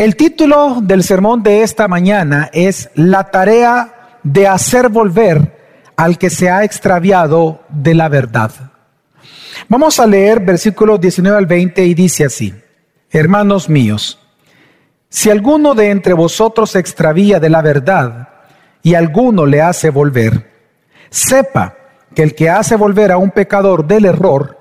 El título del sermón de esta mañana es La tarea de hacer volver al que se ha extraviado de la verdad. Vamos a leer versículos 19 al 20 y dice así, Hermanos míos, si alguno de entre vosotros se extravía de la verdad y alguno le hace volver, sepa que el que hace volver a un pecador del error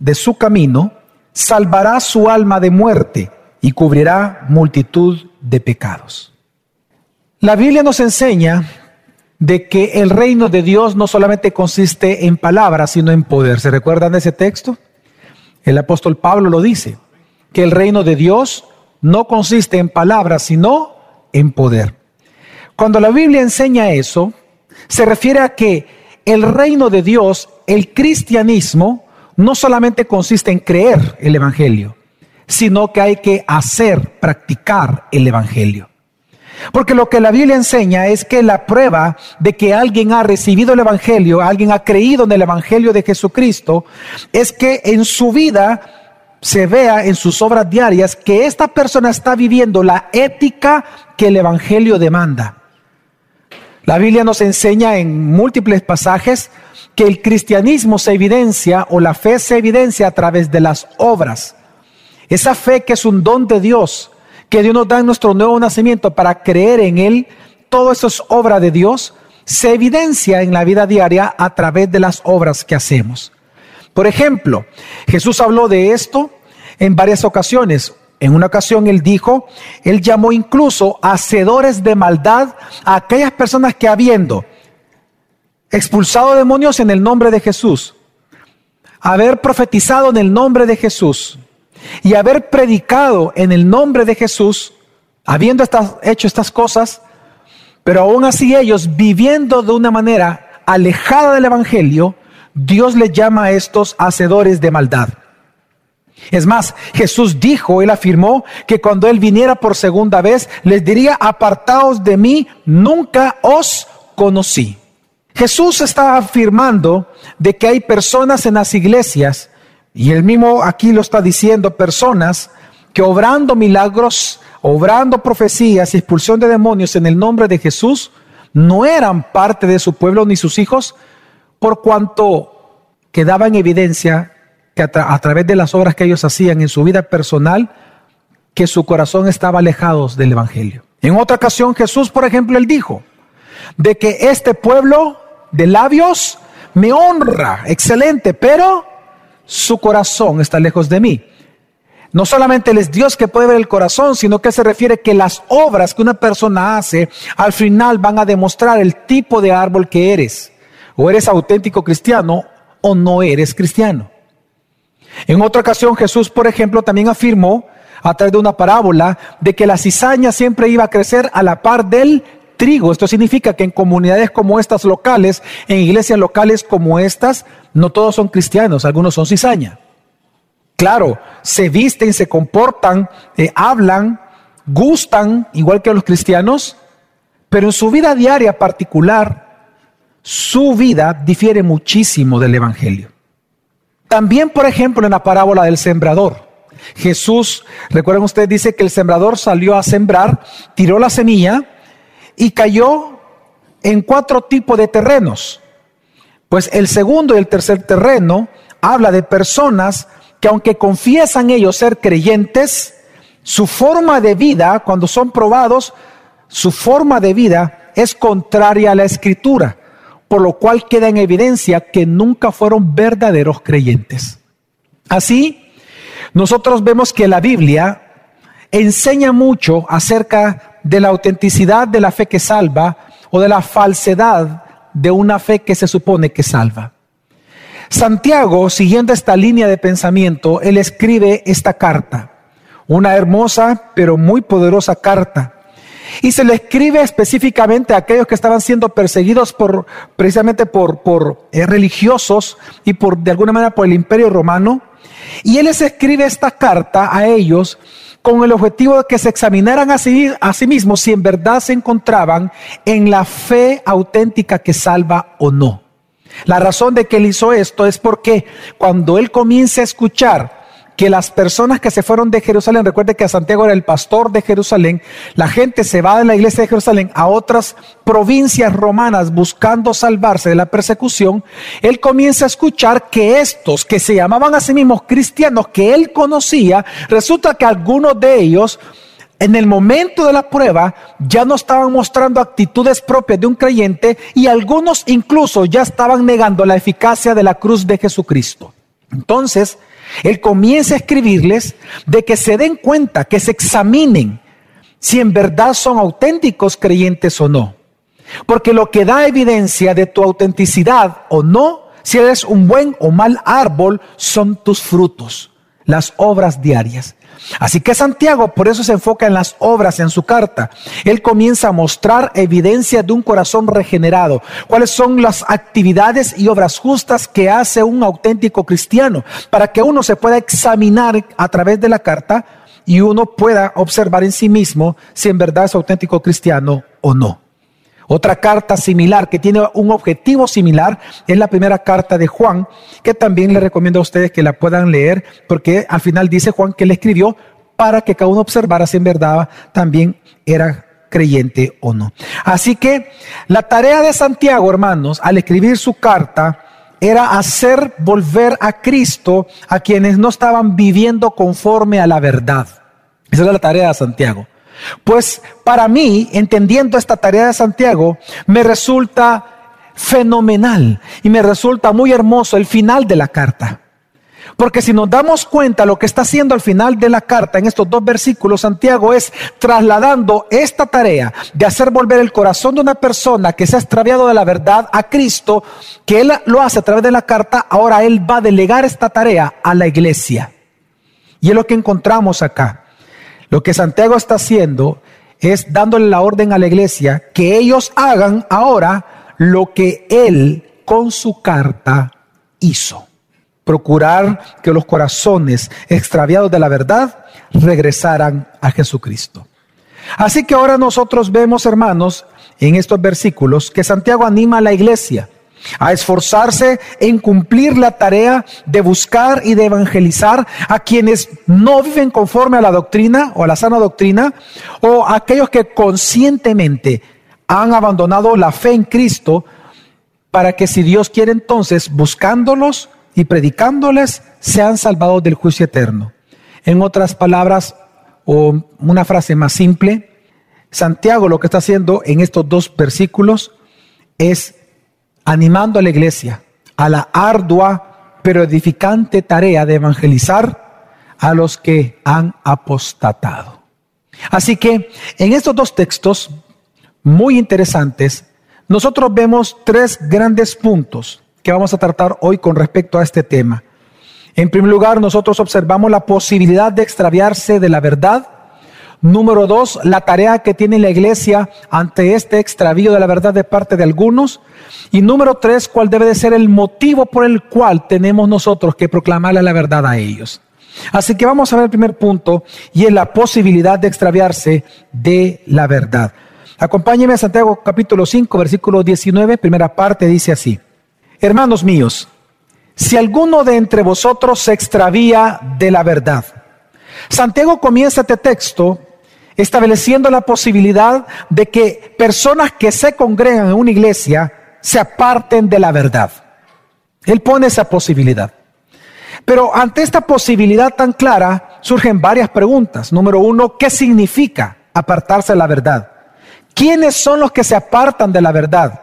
de su camino, salvará su alma de muerte y cubrirá multitud de pecados. La Biblia nos enseña de que el reino de Dios no solamente consiste en palabras, sino en poder. ¿Se recuerdan ese texto? El apóstol Pablo lo dice, que el reino de Dios no consiste en palabras, sino en poder. Cuando la Biblia enseña eso, se refiere a que el reino de Dios, el cristianismo, no solamente consiste en creer el Evangelio, sino que hay que hacer, practicar el Evangelio. Porque lo que la Biblia enseña es que la prueba de que alguien ha recibido el Evangelio, alguien ha creído en el Evangelio de Jesucristo, es que en su vida se vea en sus obras diarias que esta persona está viviendo la ética que el Evangelio demanda. La Biblia nos enseña en múltiples pasajes que el cristianismo se evidencia o la fe se evidencia a través de las obras. Esa fe que es un don de Dios, que Dios nos da en nuestro nuevo nacimiento para creer en Él, todo eso es obra de Dios, se evidencia en la vida diaria a través de las obras que hacemos. Por ejemplo, Jesús habló de esto en varias ocasiones. En una ocasión él dijo, él llamó incluso hacedores de maldad a aquellas personas que habiendo expulsado demonios en el nombre de Jesús, haber profetizado en el nombre de Jesús, y haber predicado en el nombre de Jesús, habiendo hecho estas cosas, pero aún así ellos viviendo de una manera alejada del Evangelio, Dios les llama a estos hacedores de maldad. Es más, Jesús dijo, él afirmó que cuando él viniera por segunda vez, les diría, apartaos de mí, nunca os conocí. Jesús está afirmando de que hay personas en las iglesias y él mismo aquí lo está diciendo, personas que obrando milagros, obrando profecías y expulsión de demonios en el nombre de Jesús, no eran parte de su pueblo ni sus hijos, por cuanto quedaba en evidencia que a, a través de las obras que ellos hacían en su vida personal, que su corazón estaba alejado del Evangelio. En otra ocasión Jesús, por ejemplo, él dijo, de que este pueblo de labios me honra, excelente, pero su corazón está lejos de mí. No solamente Él es Dios que puede ver el corazón, sino que se refiere que las obras que una persona hace al final van a demostrar el tipo de árbol que eres. O eres auténtico cristiano o no eres cristiano. En otra ocasión Jesús, por ejemplo, también afirmó a través de una parábola de que la cizaña siempre iba a crecer a la par del trigo. Esto significa que en comunidades como estas locales, en iglesias locales como estas, no todos son cristianos, algunos son cizaña. Claro, se visten, se comportan, eh, hablan, gustan, igual que los cristianos, pero en su vida diaria particular, su vida difiere muchísimo del Evangelio. También, por ejemplo, en la parábola del sembrador, Jesús, recuerden ustedes, dice que el sembrador salió a sembrar, tiró la semilla, y cayó en cuatro tipos de terrenos. Pues el segundo y el tercer terreno habla de personas que aunque confiesan ellos ser creyentes, su forma de vida, cuando son probados, su forma de vida es contraria a la escritura, por lo cual queda en evidencia que nunca fueron verdaderos creyentes. Así, nosotros vemos que la Biblia enseña mucho acerca de la autenticidad de la fe que salva o de la falsedad de una fe que se supone que salva. Santiago, siguiendo esta línea de pensamiento, él escribe esta carta, una hermosa pero muy poderosa carta. Y se le escribe específicamente a aquellos que estaban siendo perseguidos por, precisamente por, eh, religiosos y por, de alguna manera, por el imperio romano. Y él les escribe esta carta a ellos con el objetivo de que se examinaran a sí, a sí mismos si en verdad se encontraban en la fe auténtica que salva o no. La razón de que él hizo esto es porque cuando él comienza a escuchar que las personas que se fueron de Jerusalén, recuerde que Santiago era el pastor de Jerusalén, la gente se va de la iglesia de Jerusalén a otras provincias romanas buscando salvarse de la persecución, él comienza a escuchar que estos que se llamaban a sí mismos cristianos, que él conocía, resulta que algunos de ellos en el momento de la prueba ya no estaban mostrando actitudes propias de un creyente y algunos incluso ya estaban negando la eficacia de la cruz de Jesucristo. Entonces, él comienza a escribirles de que se den cuenta, que se examinen si en verdad son auténticos creyentes o no. Porque lo que da evidencia de tu autenticidad o no, si eres un buen o mal árbol, son tus frutos, las obras diarias. Así que Santiago por eso se enfoca en las obras en su carta. Él comienza a mostrar evidencia de un corazón regenerado. ¿Cuáles son las actividades y obras justas que hace un auténtico cristiano? Para que uno se pueda examinar a través de la carta y uno pueda observar en sí mismo si en verdad es auténtico cristiano o no. Otra carta similar que tiene un objetivo similar es la primera carta de Juan, que también le recomiendo a ustedes que la puedan leer, porque al final dice Juan que le escribió para que cada uno observara si en verdad también era creyente o no. Así que la tarea de Santiago, hermanos, al escribir su carta, era hacer volver a Cristo a quienes no estaban viviendo conforme a la verdad. Esa era la tarea de Santiago. Pues para mí, entendiendo esta tarea de Santiago, me resulta fenomenal y me resulta muy hermoso el final de la carta. Porque si nos damos cuenta lo que está haciendo al final de la carta en estos dos versículos, Santiago es trasladando esta tarea de hacer volver el corazón de una persona que se ha extraviado de la verdad a Cristo, que él lo hace a través de la carta, ahora él va a delegar esta tarea a la iglesia. Y es lo que encontramos acá. Lo que Santiago está haciendo es dándole la orden a la iglesia que ellos hagan ahora lo que él con su carta hizo. Procurar que los corazones extraviados de la verdad regresaran a Jesucristo. Así que ahora nosotros vemos, hermanos, en estos versículos que Santiago anima a la iglesia a esforzarse en cumplir la tarea de buscar y de evangelizar a quienes no viven conforme a la doctrina o a la sana doctrina, o a aquellos que conscientemente han abandonado la fe en Cristo, para que si Dios quiere entonces, buscándolos y predicándoles, sean salvados del juicio eterno. En otras palabras, o una frase más simple, Santiago lo que está haciendo en estos dos versículos es animando a la iglesia a la ardua pero edificante tarea de evangelizar a los que han apostatado. Así que en estos dos textos muy interesantes, nosotros vemos tres grandes puntos que vamos a tratar hoy con respecto a este tema. En primer lugar, nosotros observamos la posibilidad de extraviarse de la verdad Número dos, la tarea que tiene la iglesia ante este extravío de la verdad de parte de algunos. Y número tres, cuál debe de ser el motivo por el cual tenemos nosotros que proclamarle la verdad a ellos. Así que vamos a ver el primer punto y es la posibilidad de extraviarse de la verdad. Acompáñeme a Santiago capítulo 5, versículo 19, primera parte, dice así. Hermanos míos, si alguno de entre vosotros se extravía de la verdad, Santiago comienza este texto estableciendo la posibilidad de que personas que se congregan en una iglesia se aparten de la verdad. Él pone esa posibilidad. Pero ante esta posibilidad tan clara surgen varias preguntas. Número uno, ¿qué significa apartarse de la verdad? ¿Quiénes son los que se apartan de la verdad?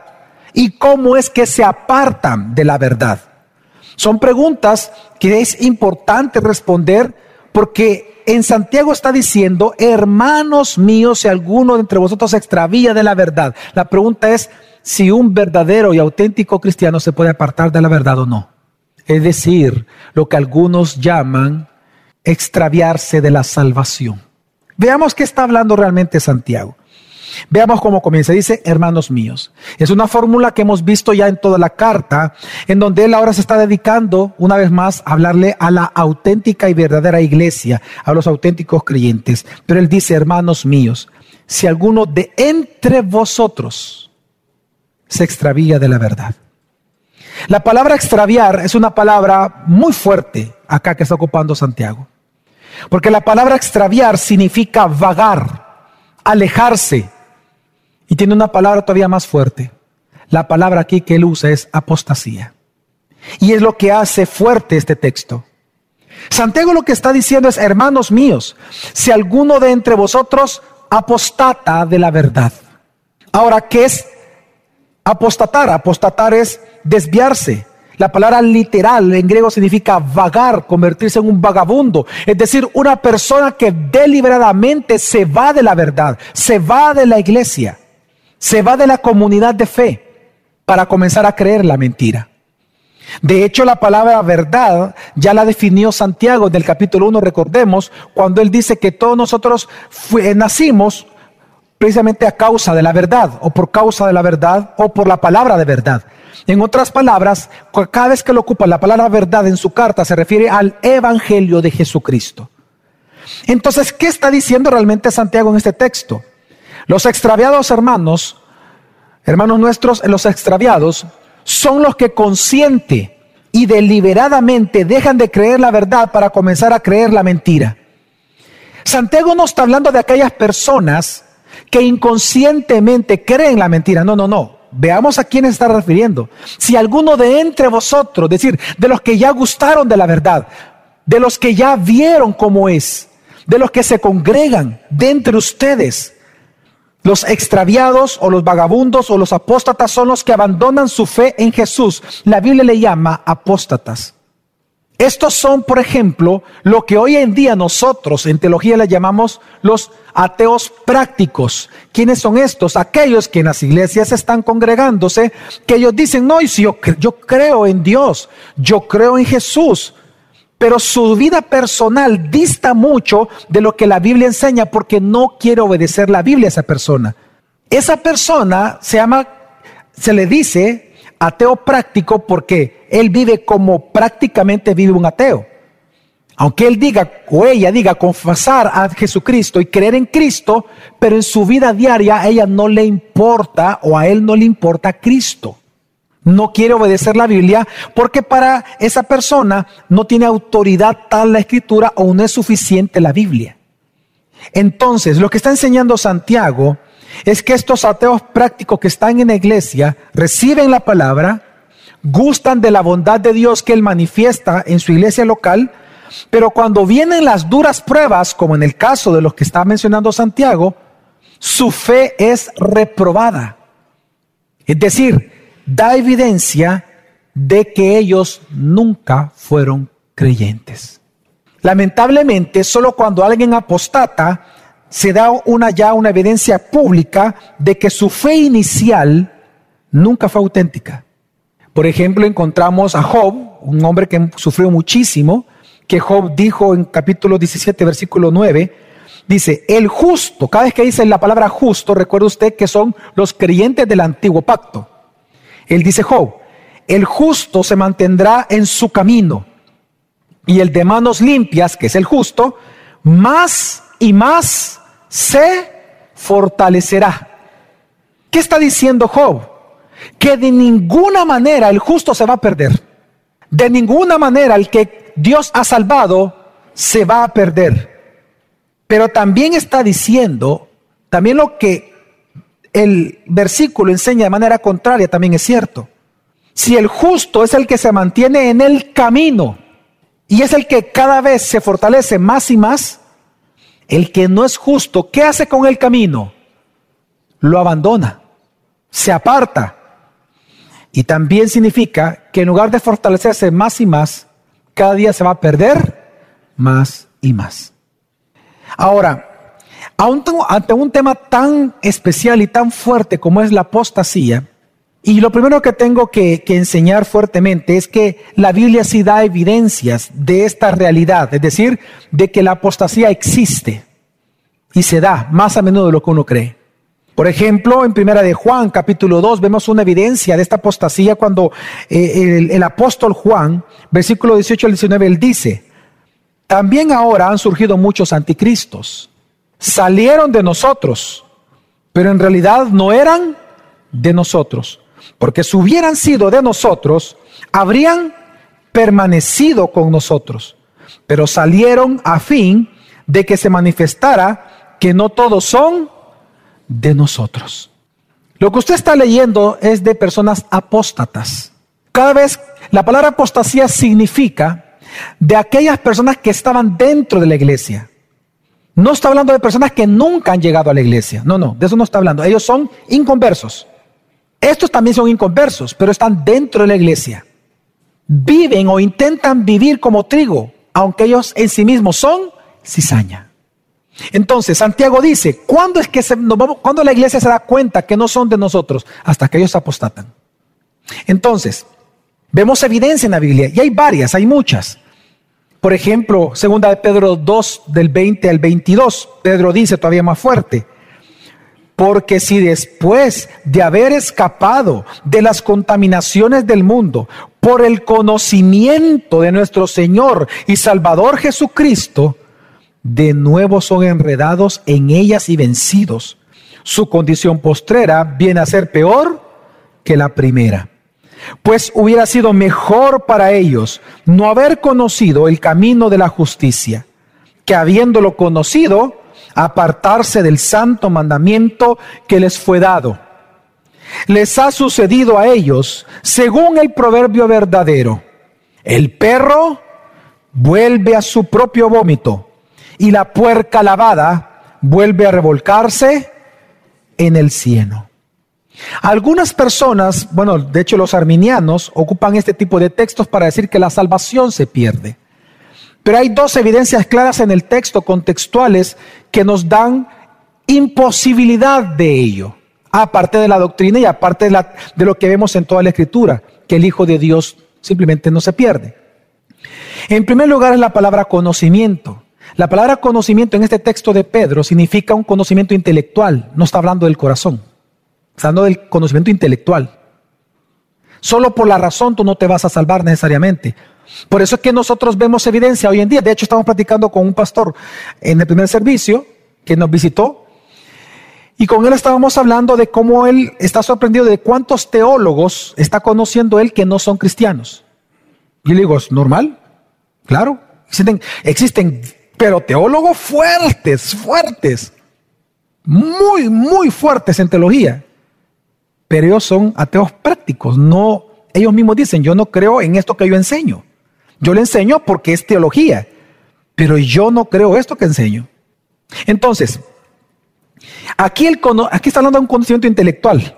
¿Y cómo es que se apartan de la verdad? Son preguntas que es importante responder porque en Santiago está diciendo, hermanos míos, si alguno de entre vosotros se extravía de la verdad. La pregunta es si un verdadero y auténtico cristiano se puede apartar de la verdad o no. Es decir, lo que algunos llaman extraviarse de la salvación. Veamos qué está hablando realmente Santiago. Veamos cómo comienza. Dice, hermanos míos. Es una fórmula que hemos visto ya en toda la carta, en donde él ahora se está dedicando una vez más a hablarle a la auténtica y verdadera iglesia, a los auténticos creyentes. Pero él dice, hermanos míos, si alguno de entre vosotros se extravía de la verdad. La palabra extraviar es una palabra muy fuerte acá que está ocupando Santiago. Porque la palabra extraviar significa vagar, alejarse. Y tiene una palabra todavía más fuerte. La palabra aquí que él usa es apostasía. Y es lo que hace fuerte este texto. Santiago lo que está diciendo es, hermanos míos, si alguno de entre vosotros apostata de la verdad. Ahora, ¿qué es apostatar? Apostatar es desviarse. La palabra literal en griego significa vagar, convertirse en un vagabundo. Es decir, una persona que deliberadamente se va de la verdad, se va de la iglesia, se va de la comunidad de fe para comenzar a creer la mentira. De hecho, la palabra verdad ya la definió Santiago en el capítulo 1, recordemos, cuando él dice que todos nosotros nacimos precisamente a causa de la verdad, o por causa de la verdad, o por la palabra de verdad. En otras palabras, cada vez que lo ocupa la palabra verdad en su carta, se refiere al Evangelio de Jesucristo. Entonces, ¿qué está diciendo realmente Santiago en este texto? Los extraviados hermanos, hermanos nuestros, los extraviados, son los que consciente y deliberadamente dejan de creer la verdad para comenzar a creer la mentira. Santiago no está hablando de aquellas personas que inconscientemente creen la mentira. No, no, no. Veamos a quién está refiriendo. Si alguno de entre vosotros, es decir, de los que ya gustaron de la verdad, de los que ya vieron cómo es, de los que se congregan de entre ustedes, los extraviados o los vagabundos o los apóstatas son los que abandonan su fe en Jesús. La Biblia le llama apóstatas. Estos son, por ejemplo, lo que hoy en día nosotros en teología le llamamos los ateos prácticos. ¿Quiénes son estos? Aquellos que en las iglesias están congregándose, que ellos dicen, no, si yo, yo creo en Dios, yo creo en Jesús, pero su vida personal dista mucho de lo que la Biblia enseña porque no quiere obedecer la Biblia a esa persona. Esa persona se llama, se le dice ateo práctico porque él vive como prácticamente vive un ateo. Aunque él diga o ella diga confesar a Jesucristo y creer en Cristo, pero en su vida diaria a ella no le importa o a él no le importa Cristo no quiere obedecer la Biblia porque para esa persona no tiene autoridad tal la escritura o no es suficiente la Biblia. Entonces, lo que está enseñando Santiago es que estos ateos prácticos que están en la iglesia reciben la palabra, gustan de la bondad de Dios que Él manifiesta en su iglesia local, pero cuando vienen las duras pruebas, como en el caso de los que está mencionando Santiago, su fe es reprobada. Es decir, da evidencia de que ellos nunca fueron creyentes. Lamentablemente, solo cuando alguien apostata, se da una ya una evidencia pública de que su fe inicial nunca fue auténtica. Por ejemplo, encontramos a Job, un hombre que sufrió muchísimo, que Job dijo en capítulo 17, versículo 9, dice, el justo, cada vez que dice la palabra justo, recuerde usted que son los creyentes del antiguo pacto. Él dice Job, el justo se mantendrá en su camino y el de manos limpias, que es el justo, más y más se fortalecerá. ¿Qué está diciendo Job? Que de ninguna manera el justo se va a perder. De ninguna manera el que Dios ha salvado se va a perder. Pero también está diciendo, también lo que el versículo enseña de manera contraria también es cierto. Si el justo es el que se mantiene en el camino y es el que cada vez se fortalece más y más, el que no es justo, ¿qué hace con el camino? Lo abandona, se aparta. Y también significa que en lugar de fortalecerse más y más, cada día se va a perder más y más. Ahora, ante un tema tan especial y tan fuerte como es la apostasía, y lo primero que tengo que, enseñar fuertemente es que la Biblia sí da evidencias de esta realidad, es decir, de que la apostasía existe y se da más a menudo de lo que uno cree. Por ejemplo, en Primera de Juan, capítulo 2, vemos una evidencia de esta apostasía cuando eh, el, el apóstol Juan, versículo 18 al 19, él dice, también ahora han surgido muchos anticristos salieron de nosotros, pero en realidad no eran de nosotros. porque si hubieran sido de nosotros, habrían permanecido con nosotros, pero salieron a fin de que se manifestara que no todos son de nosotros. Lo que usted está leyendo es de personas apóstatas. Cada vez la palabra apostasía significa de aquellas personas que estaban dentro de la iglesia. No está hablando de personas que nunca han llegado a la iglesia. No, no, de eso no está hablando. Ellos son inconversos. Estos también son inconversos, pero están dentro de la iglesia. Viven o intentan vivir como trigo, aunque ellos en sí mismos son cizaña. Entonces, Santiago dice, ¿cuándo es que se, la iglesia se da cuenta que no son de nosotros? Hasta que ellos apostatan. Entonces, vemos evidencia en la Biblia, y hay varias, hay muchas. Por ejemplo, segunda de Pedro 2, del 20 al 22, Pedro dice todavía más fuerte, porque si después de haber escapado de las contaminaciones del mundo por el conocimiento de nuestro Señor y Salvador Jesucristo, de nuevo son enredados en ellas y vencidos. Su condición postrera viene a ser peor que la primera. Pues hubiera sido mejor para ellos no haber conocido el camino de la justicia, que habiéndolo conocido, apartarse del santo mandamiento que les fue dado. Les ha sucedido a ellos según el proverbio verdadero. El perro vuelve a su propio vómito y la puerca lavada vuelve a revolcarse en el cieno. Algunas personas, bueno, de hecho los arminianos ocupan este tipo de textos para decir que la salvación se pierde. Pero hay dos evidencias claras en el texto contextuales que nos dan imposibilidad de ello, aparte de la doctrina y aparte de, de lo que vemos en toda la escritura, que el Hijo de Dios simplemente no se pierde. En primer lugar es la palabra conocimiento. La palabra conocimiento en este texto de Pedro significa un conocimiento intelectual, no está hablando del corazón, está hablando del conocimiento intelectual. Solo por la razón tú no te vas a salvar necesariamente. Por eso es que nosotros vemos evidencia hoy en día. De hecho, estamos platicando con un pastor en el primer servicio que nos visitó. Y con él estábamos hablando de cómo él está sorprendido de cuántos teólogos está conociendo él que no son cristianos. Y le digo, ¿es normal? Claro. Existen, existen pero teólogos fuertes, fuertes, muy, muy fuertes en teología. Pero ellos son ateos prácticos, no, ellos mismos dicen, yo no creo en esto que yo enseño. Yo le enseño porque es teología, pero yo no creo esto que enseño. Entonces, aquí, aquí está hablando de un conocimiento intelectual,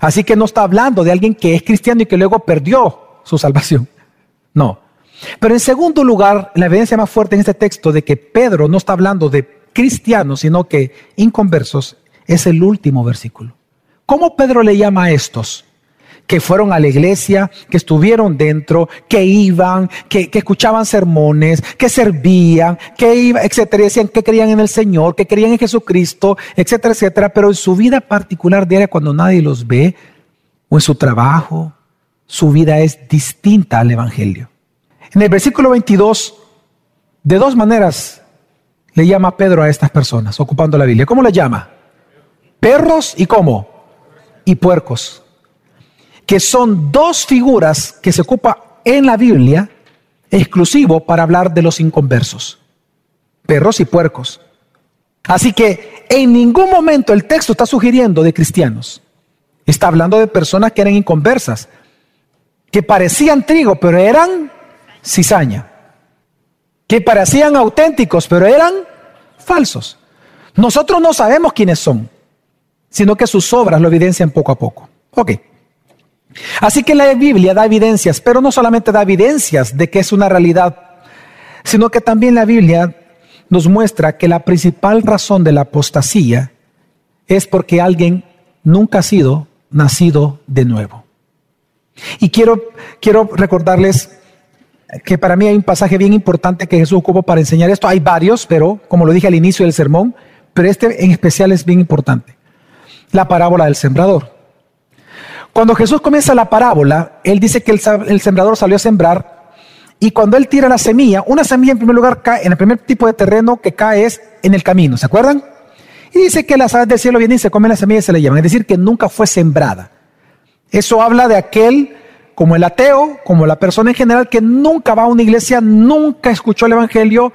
así que no está hablando de alguien que es cristiano y que luego perdió su salvación. No, pero en segundo lugar, la evidencia más fuerte en este texto de que Pedro no está hablando de cristianos, sino que inconversos, es el último versículo. ¿Cómo Pedro le llama a estos? Que fueron a la iglesia, que estuvieron dentro, que iban, que, escuchaban sermones, que servían, que iban, etcétera, decían que creían en el Señor, que creían en Jesucristo, etcétera, etcétera. Pero en su vida particular diaria, cuando nadie los ve, o en su trabajo, su vida es distinta al Evangelio. En el versículo 22, de dos maneras le llama Pedro a estas personas, ocupando la Biblia. ¿Cómo le llama? Perros y cómo? Y puercos. Que son dos figuras que se ocupa en la Biblia exclusivo para hablar de los inconversos. Perros y puercos. Así que en ningún momento el texto está sugiriendo de cristianos. Está hablando de personas que eran inconversas, que parecían trigo, pero eran cizaña, que parecían auténticos, pero eran falsos. Nosotros no sabemos quiénes son, sino que sus obras lo evidencian poco a poco. Ok. Así que la Biblia da evidencias, pero no solamente da evidencias de que es una realidad, sino que también la Biblia nos muestra que la principal razón de la apostasía es porque alguien nunca ha sido nacido de nuevo. Y quiero, quiero recordarles que para mí hay un pasaje bien importante que Jesús ocupó para enseñar esto. Hay varios, pero como lo dije al inicio del sermón, pero este en especial es bien importante. La parábola del sembrador. Cuando Jesús comienza la parábola, él dice que el, sembrador salió a sembrar y cuando él tira la semilla, una semilla en primer lugar cae en el primer tipo de terreno que cae es en el camino, ¿se acuerdan? Y dice que las aves del cielo vienen y se comen la semilla y se le llaman, es decir, que nunca fue sembrada. Eso habla de aquel como el ateo, como la persona en general que nunca va a una iglesia, nunca escuchó el Evangelio,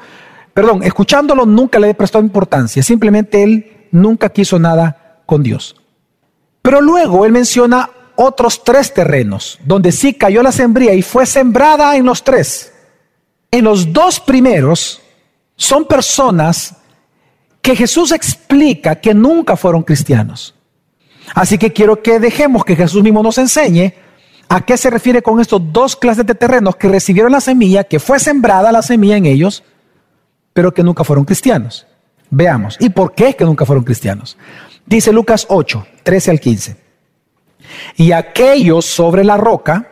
perdón, escuchándolo nunca le prestó importancia, simplemente él nunca quiso nada con Dios. Pero luego él menciona otros tres terrenos, donde sí cayó la sembría y fue sembrada en los tres. En los dos primeros son personas que Jesús explica que nunca fueron cristianos. Así que quiero que dejemos que Jesús mismo nos enseñe a qué se refiere con estos dos clases de terrenos que recibieron la semilla, que fue sembrada la semilla en ellos, pero que nunca fueron cristianos. Veamos. ¿Y por qué es que nunca fueron cristianos? Dice Lucas 8, 13 al 15. Y aquellos sobre la roca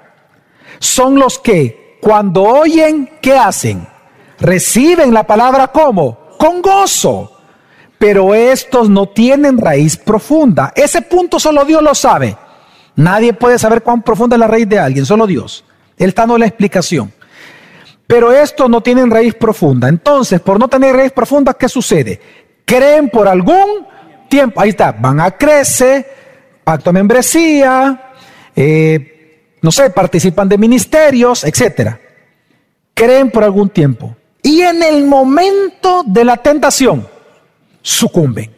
son los que cuando oyen, ¿qué hacen? Reciben la palabra como? Con gozo. Pero estos no tienen raíz profunda. Ese punto solo Dios lo sabe. Nadie puede saber cuán profunda es la raíz de alguien, solo Dios. Él está dando la explicación. Pero estos no tienen raíz profunda. Entonces, por no tener raíz profunda, ¿qué sucede? Creen por algún tiempo. Ahí está, van a crecer, pacto de membresía, eh, no sé, participan de ministerios, etc. Creen por algún tiempo. Y en el momento de la tentación, sucumben.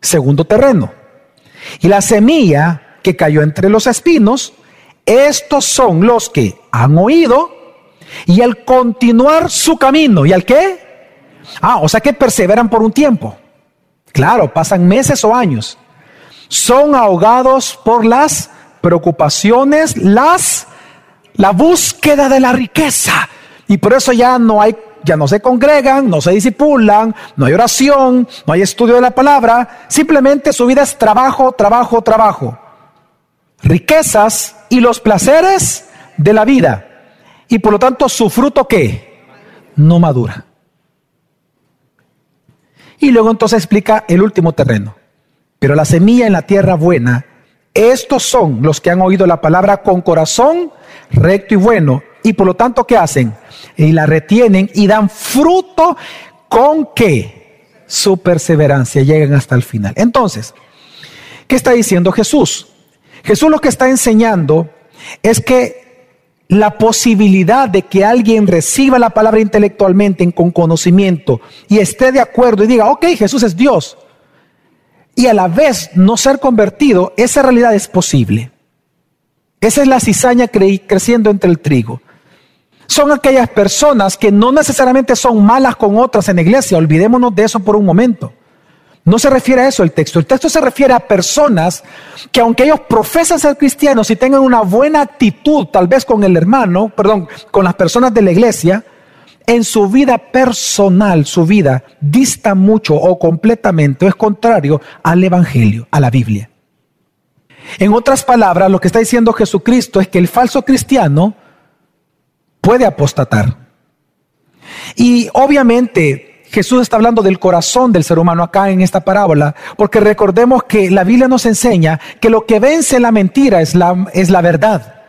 Segundo terreno. Y la semilla que cayó entre los espinos, estos son los que han oído y al continuar su camino, ¿y al qué? Ah, o sea que perseveran por un tiempo. Claro, pasan meses o años. Son ahogados por las preocupaciones, las la búsqueda de la riqueza. Y por eso ya no hay ya no se congregan, no se disipulan, no hay oración, no hay estudio de la palabra, simplemente su vida es trabajo, trabajo, trabajo. Riquezas y los placeres de la vida y por lo tanto su fruto qué? No madura. Y luego entonces explica el último terreno. Pero la semilla en la tierra buena, estos son los que han oído la palabra con corazón recto y bueno, y por lo tanto ¿qué hacen? Y la retienen y dan fruto con qué? Su perseverancia, llegan hasta el final. Entonces, ¿qué está diciendo Jesús? Jesús lo que está enseñando es que la posibilidad de que alguien reciba la palabra intelectualmente con conocimiento y esté de acuerdo y diga, ok, Jesús es Dios, y a la vez no ser convertido, esa realidad es posible. Esa es la cizaña creciendo entre el trigo. Son aquellas personas que no necesariamente son malas con otras en la iglesia, olvidémonos de eso por un momento. No se refiere a eso el texto. El texto se refiere a personas que aunque ellos profesan ser cristianos y tengan una buena actitud, tal vez con el hermano, perdón, con las personas de la iglesia, en su vida personal, su vida dista mucho o completamente o es contrario al Evangelio, a la Biblia. En otras palabras, lo que está diciendo Jesucristo es que el falso cristiano puede apostatar. Y obviamente Jesús está hablando del corazón del ser humano acá en esta parábola, porque recordemos que la Biblia nos enseña que lo que vence la mentira es la, es la verdad.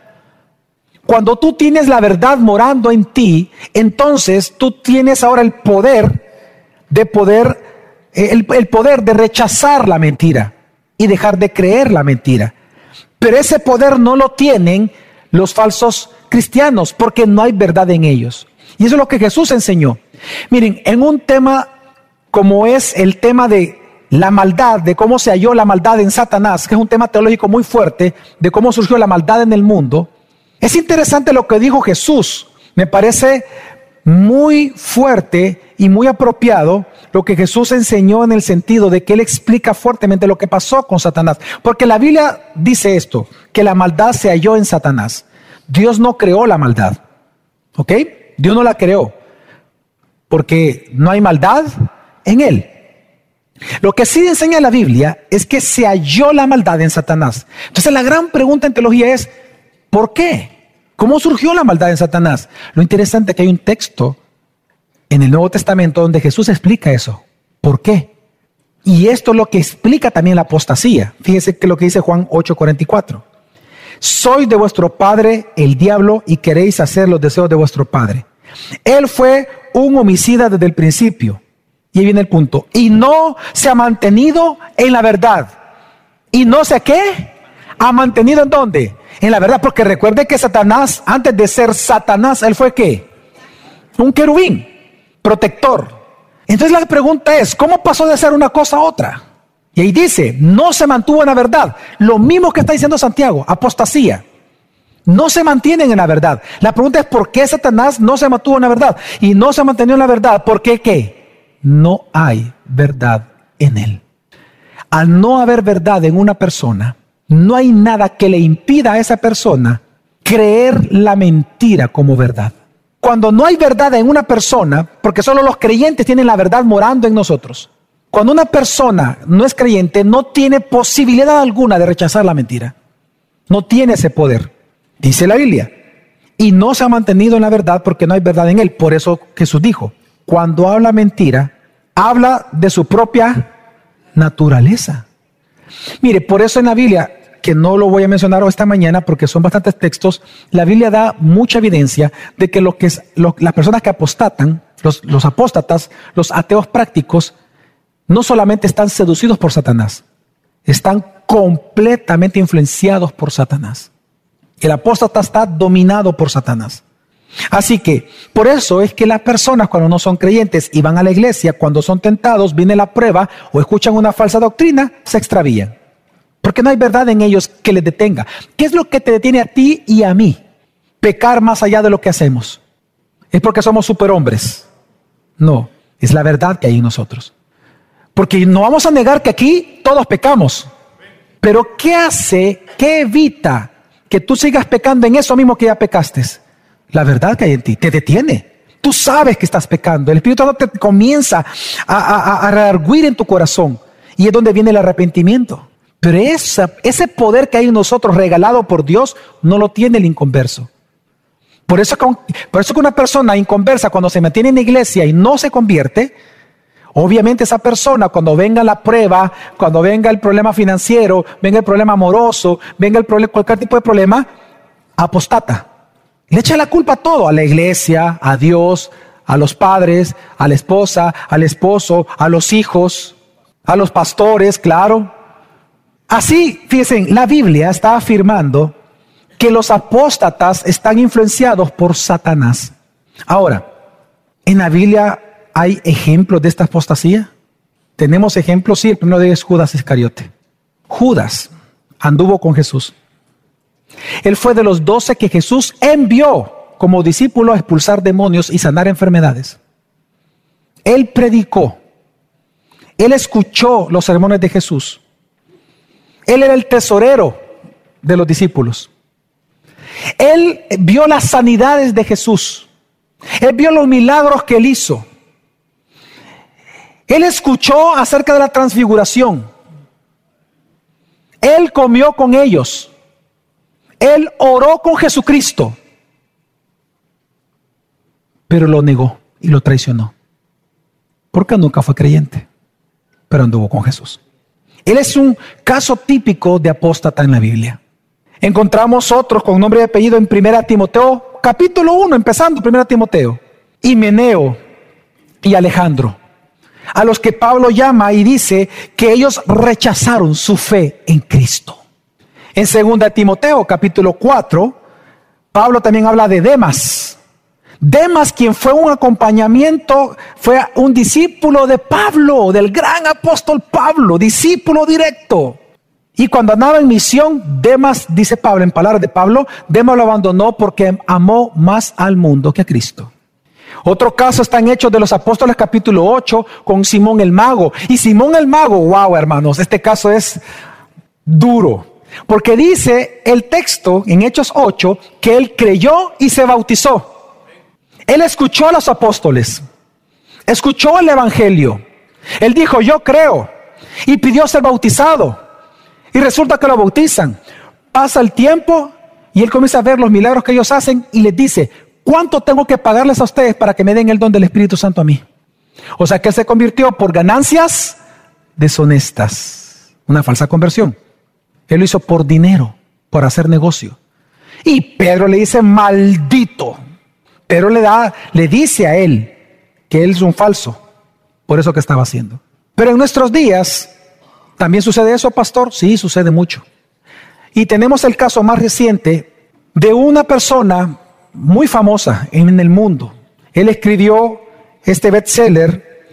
Cuando tú tienes la verdad morando en ti, entonces tú tienes ahora el poder de poder, eh, el, el poder de rechazar la mentira y dejar de creer la mentira. Pero ese poder no lo tienen los falsos cristianos porque no hay verdad en ellos. Y eso es lo que Jesús enseñó. Miren, en un tema como es el tema de la maldad, de cómo se halló la maldad en Satanás, que es un tema teológico muy fuerte, de cómo surgió la maldad en el mundo, es interesante lo que dijo Jesús. Me parece muy fuerte y muy apropiado lo que Jesús enseñó en el sentido de que Él explica fuertemente lo que pasó con Satanás. Porque la Biblia dice esto, que la maldad se halló en Satanás. Dios no creó la maldad. ¿Ok? Dios no la creó porque no hay maldad en él. Lo que sí enseña la Biblia es que se halló la maldad en Satanás. Entonces la gran pregunta en teología es, ¿por qué? ¿Cómo surgió la maldad en Satanás? Lo interesante es que hay un texto en el Nuevo Testamento donde Jesús explica eso. ¿Por qué? Y esto es lo que explica también la apostasía. Fíjese que lo que dice Juan 8:44. Soy de vuestro padre el diablo y queréis hacer los deseos de vuestro padre. Él fue un homicida desde el principio. Y ahí viene el punto. Y no se ha mantenido en la verdad. Y no sé qué ha mantenido en dónde? En la verdad, porque recuerde que Satanás, antes de ser Satanás, él fue qué? Un querubín, protector. Entonces la pregunta es, ¿cómo pasó de ser una cosa a otra? Y ahí dice, no se mantuvo en la verdad. Lo mismo que está diciendo Santiago, apostasía. No se mantienen en la verdad. La pregunta es, ¿por qué Satanás no se mantuvo en la verdad? Y no se ha mantenido en la verdad, ¿por qué qué? No hay verdad en él. Al no haber verdad en una persona, no hay nada que le impida a esa persona creer la mentira como verdad. Cuando no hay verdad en una persona, porque solo los creyentes tienen la verdad morando en nosotros, cuando una persona no es creyente, no tiene posibilidad alguna de rechazar la mentira. No tiene ese poder, dice la Biblia. Y no se ha mantenido en la verdad porque no hay verdad en él. Por eso Jesús dijo, cuando habla mentira, habla de su propia naturaleza. Mire, por eso en la Biblia, que no lo voy a mencionar esta mañana porque son bastantes textos, la Biblia da mucha evidencia de que, que las personas que apostatan, los, los apóstatas, los ateos prácticos, no solamente están seducidos por Satanás, están completamente influenciados por Satanás. El apóstata está dominado por Satanás. Así que, por eso es que las personas cuando no son creyentes y van a la iglesia, cuando son tentados, viene la prueba o escuchan una falsa doctrina, se extravían. Porque no hay verdad en ellos que les detenga. ¿Qué es lo que te detiene a ti y a mí? Pecar más allá de lo que hacemos. ¿Es porque somos superhombres? No, es la verdad que hay en nosotros. Porque no vamos a negar que aquí todos pecamos. Pero ¿qué hace, qué evita que tú sigas pecando en eso mismo que ya pecaste? La verdad que hay en ti te detiene. Tú sabes que estás pecando. El Espíritu Santo te comienza a, a, en tu corazón. Y es donde viene el arrepentimiento. Pero ese poder que hay en nosotros regalado por Dios no lo tiene el inconverso. Por eso, por eso que una persona inconversa cuando se mantiene en la iglesia y no se convierte, Obviamente esa persona cuando venga la prueba, cuando venga el problema financiero, venga el problema amoroso, venga el problema, cualquier tipo de problema, apostata. Le echa la culpa a todo, a la iglesia, a Dios, a los padres, a la esposa, al esposo, a los hijos, a los pastores, claro. Así, fíjense, la Biblia está afirmando que los apóstatas están influenciados por Satanás. Ahora, en la Biblia ¿Hay ejemplos de esta apostasía? Tenemos ejemplos, sí, el primero de ellos es Judas Iscariote. Judas anduvo con Jesús. Él fue de los doce que Jesús envió como discípulo a expulsar demonios y sanar enfermedades. Él predicó. Él escuchó los sermones de Jesús. Él era el tesorero de los discípulos. Él vio las sanidades de Jesús. Él vio los milagros que él hizo. Él escuchó acerca de la transfiguración. Él comió con ellos. Él oró con Jesucristo. Pero lo negó y lo traicionó. Porque nunca fue creyente, pero anduvo con Jesús. Él es un caso típico de apóstata en la Biblia. Encontramos otros con nombre y apellido en 1 Timoteo, capítulo 1, empezando 1 Timoteo. Himeneo y Alejandro a los que Pablo llama y dice que ellos rechazaron su fe en Cristo. En 2 Timoteo capítulo 4, Pablo también habla de Demas. Demas, quien fue un acompañamiento, fue un discípulo de Pablo, del gran apóstol Pablo, discípulo directo. Y cuando andaba en misión, Demas, dice Pablo, en palabras de Pablo, Demas lo abandonó porque amó más al mundo que a Cristo. Otro caso está en Hechos de los Apóstoles capítulo 8 con Simón el Mago. Y Simón el Mago, wow hermanos, este caso es duro. Porque dice el texto en Hechos 8 que él creyó y se bautizó. Él escuchó a los apóstoles, escuchó el Evangelio. Él dijo, yo creo. Y pidió ser bautizado. Y resulta que lo bautizan. Pasa el tiempo y él comienza a ver los milagros que ellos hacen y les dice, ¿cuánto tengo que pagarles a ustedes para que me den el don del Espíritu Santo a mí? O sea que se convirtió por ganancias deshonestas, una falsa conversión. Él lo hizo por dinero, por hacer negocio. Y Pedro le dice, maldito. Pedro le da, le dice a él que él es un falso por eso que estaba haciendo. Pero en nuestros días, ¿también sucede eso, pastor? Sí, sucede mucho. Y tenemos el caso más reciente de una persona muy famosa en el mundo. Él escribió este bestseller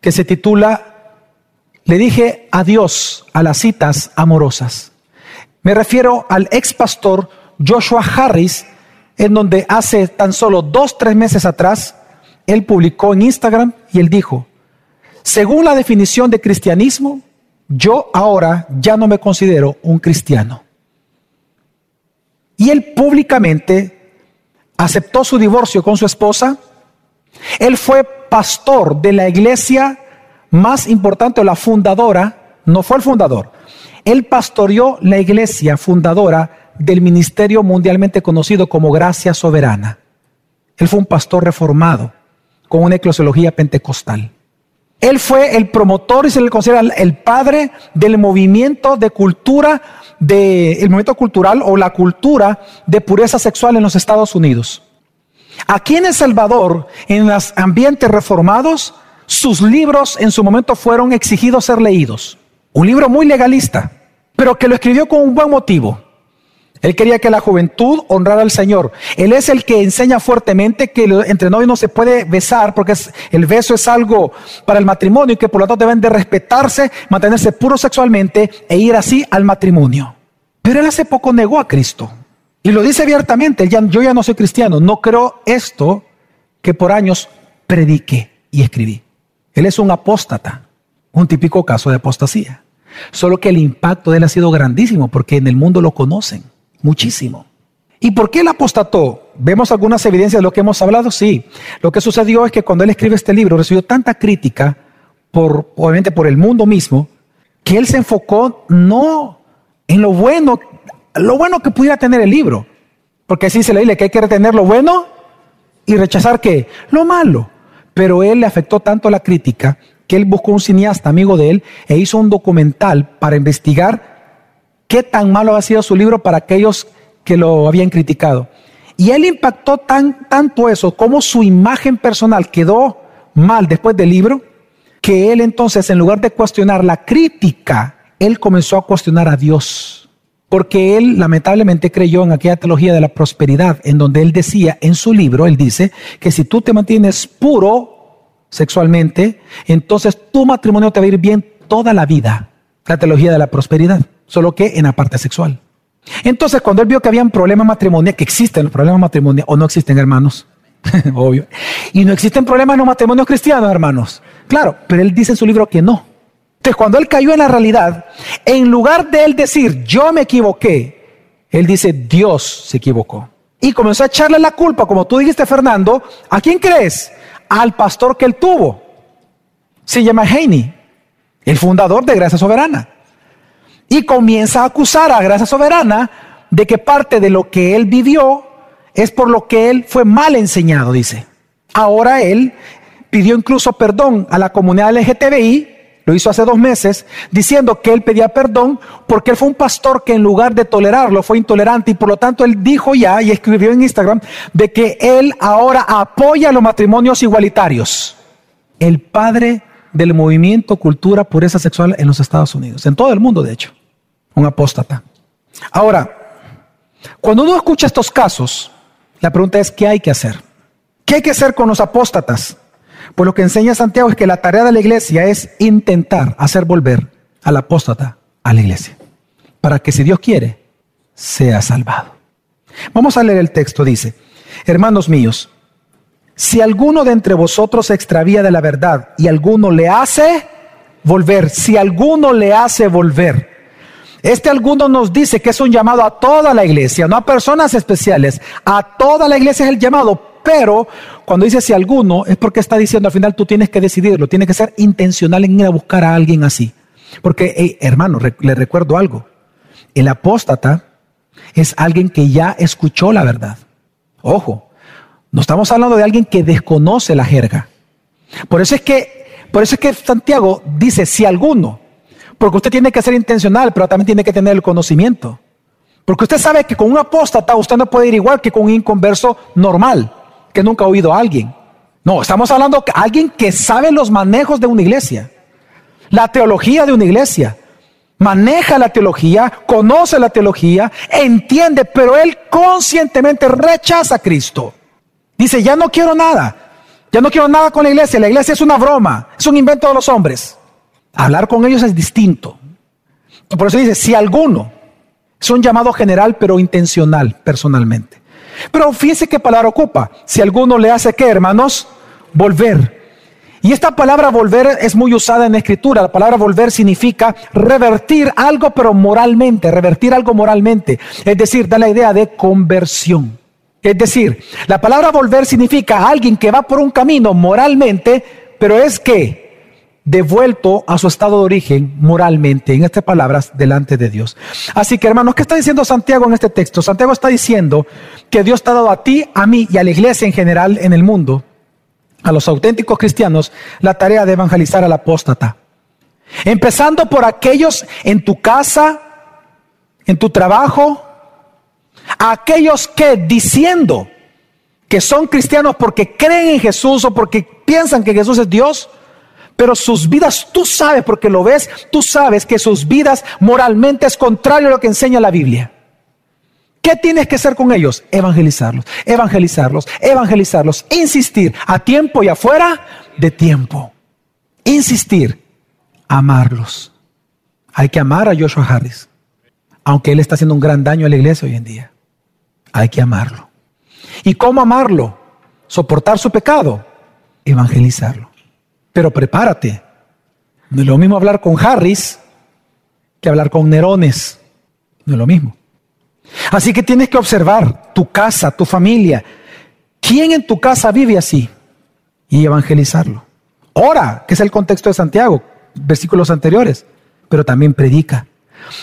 que se titula Le dije adiós a las citas amorosas. Me refiero al ex pastor Joshua Harris, en donde hace tan solo dos, tres meses atrás, él publicó en Instagram y él dijo, según la definición de cristianismo, yo ahora ya no me considero un cristiano. Y él públicamente aceptó su divorcio con su esposa. Él fue pastor de la iglesia más importante, la fundadora, no fue el fundador. Él pastoreó la iglesia fundadora del ministerio mundialmente conocido como Gracia Soberana. Él fue un pastor reformado con una eclesiología pentecostal. Él fue el promotor y se le considera el padre del movimiento de cultura, de, el movimiento cultural o la cultura de pureza sexual en los Estados Unidos. Aquí en El Salvador, en los ambientes reformados, sus libros en su momento fueron exigidos ser leídos. Un libro muy legalista, pero que lo escribió con un buen motivo. Él quería que la juventud honrara al Señor. Él es el que enseña fuertemente que entre novios no se puede besar porque el beso es algo para el matrimonio y que por lo tanto deben de respetarse, mantenerse puros sexualmente e ir así al matrimonio. Pero él hace poco negó a Cristo y lo dice abiertamente, yo ya no soy cristiano, no creo esto que por años prediqué y escribí. Él es un apóstata, un típico caso de apostasía. Solo que el impacto de él ha sido grandísimo porque en el mundo lo conocen muchísimo. ¿Y por qué él apostató? ¿Vemos algunas evidencias de lo que hemos hablado? Sí. Lo que sucedió es que cuando él escribe este libro recibió tanta crítica, por, obviamente por el mundo mismo, que él se enfocó no en lo bueno, lo bueno que pudiera tener el libro. Porque así se le dice que hay que retener lo bueno y rechazar que lo malo. Pero él le afectó tanto la crítica que él buscó un cineasta amigo de él e hizo un documental para investigar qué tan malo ha sido su libro para aquellos que lo habían criticado. Y él impactó tan, tanto eso como su imagen personal quedó mal después del libro, que él entonces, en lugar de cuestionar la crítica, él comenzó a cuestionar a Dios. Porque él lamentablemente creyó en aquella teología de la prosperidad, en donde él decía en su libro, él dice, que si tú te mantienes puro sexualmente, entonces tu matrimonio te va a ir bien toda la vida. La teología de la prosperidad solo que en la parte sexual. Entonces, cuando él vio que había un problema matrimonial, que existen los problemas matrimoniales, o no existen hermanos, obvio, y no existen problemas en los matrimonios cristianos, hermanos, claro, pero él dice en su libro que no. Entonces, cuando él cayó en la realidad, en lugar de él decir, yo me equivoqué, él dice, Dios se equivocó. Y comenzó a echarle la culpa, como tú dijiste, Fernando, ¿a quién crees? Al pastor que él tuvo. Se llama Haney, el fundador de Gracia Soberana y comienza a acusar a Gracia Soberana de que parte de lo que él vivió es por lo que él fue mal enseñado, dice. Ahora él pidió incluso perdón a la comunidad LGTBI, lo hizo hace dos meses, diciendo que él pedía perdón porque él fue un pastor que en lugar de tolerarlo fue intolerante y por lo tanto él dijo ya y escribió en Instagram de que él ahora apoya los matrimonios igualitarios. El padre del movimiento cultura pureza sexual en los Estados Unidos, en todo el mundo de hecho un apóstata. Ahora, cuando uno escucha estos casos, la pregunta es, ¿qué hay que hacer? ¿Qué hay que hacer con los apóstatas? Pues lo que enseña Santiago es que la tarea de la iglesia es intentar hacer volver al apóstata a la iglesia, para que si Dios quiere, sea salvado. Vamos a leer el texto, dice, hermanos míos, si alguno de entre vosotros se extravía de la verdad y alguno le hace volver, si alguno le hace volver, este alguno nos dice que es un llamado a toda la iglesia, no a personas especiales, a toda la iglesia es el llamado, pero cuando dice si alguno es porque está diciendo al final tú tienes que decidirlo, tienes que ser intencional en ir a buscar a alguien así. Porque, hermano, le recuerdo algo, el apóstata es alguien que ya escuchó la verdad. Ojo, no estamos hablando de alguien que desconoce la jerga. Por eso es que, por eso es que Santiago dice si alguno, porque usted tiene que ser intencional, pero también tiene que tener el conocimiento. Porque usted sabe que con un apóstata usted no puede ir igual que con un inconverso normal, que nunca ha oído a alguien. No, estamos hablando de alguien que sabe los manejos de una iglesia, la teología de una iglesia, maneja la teología, conoce la teología, entiende, pero él conscientemente rechaza a Cristo. Dice, ya no quiero nada, ya no quiero nada con la iglesia, la iglesia es una broma, es un invento de los hombres. Hablar con ellos es distinto. Por eso dice, si alguno, es un llamado general pero intencional personalmente. Pero fíjense qué palabra ocupa. Si alguno le hace qué, hermanos, volver. Y esta palabra volver es muy usada en escritura. La palabra volver significa revertir algo, pero moralmente, revertir algo moralmente. Es decir, da la idea de conversión. Es decir, la palabra volver significa alguien que va por un camino moralmente, pero es que devuelto a su estado de origen moralmente, en estas palabras, delante de Dios. Así que hermanos, ¿qué está diciendo Santiago en este texto? Santiago está diciendo que Dios te ha dado a ti, a mí y a la iglesia en general en el mundo a los auténticos cristianos la tarea de evangelizar al apóstata. Empezando por aquellos en tu casa, en tu trabajo, aquellos que diciendo que son cristianos porque creen en Jesús o porque piensan que Jesús es Dios, pero sus vidas, tú sabes porque lo ves, tú sabes que sus vidas moralmente es contrario a lo que enseña la Biblia. ¿Qué tienes que hacer con ellos? Evangelizarlos, evangelizarlos, evangelizarlos, insistir a tiempo y afuera de tiempo. Insistir, amarlos. Hay que amar a Joshua Harris, aunque él está haciendo un gran daño a la iglesia hoy en día. Hay que amarlo. ¿Y cómo amarlo? Soportar su pecado, evangelizarlo. Pero prepárate. No es lo mismo hablar con Harris que hablar con Nerones. No es lo mismo. Así que tienes que observar tu casa, tu familia. ¿Quién en tu casa vive así? Y evangelizarlo. Ora, que es el contexto de Santiago, versículos anteriores, pero también predica.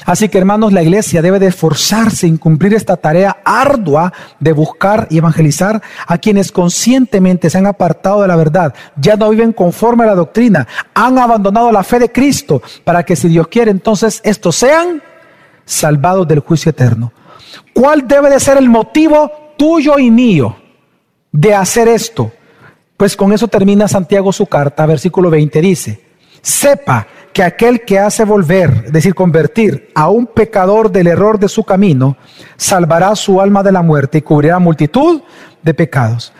Así que hermanos, la iglesia debe de esforzarse en cumplir esta tarea ardua de buscar y evangelizar a quienes conscientemente se han apartado de la verdad, ya no viven conforme a la doctrina, han abandonado la fe de Cristo, para que si Dios quiere entonces estos sean salvados del juicio eterno. ¿Cuál debe de ser el motivo tuyo y mío de hacer esto? Pues con eso termina Santiago su carta, versículo 20 dice, sepa que aquel que hace volver, es decir, convertir a un pecador del error de su camino, salvará su alma de la muerte y cubrirá multitud de pecados.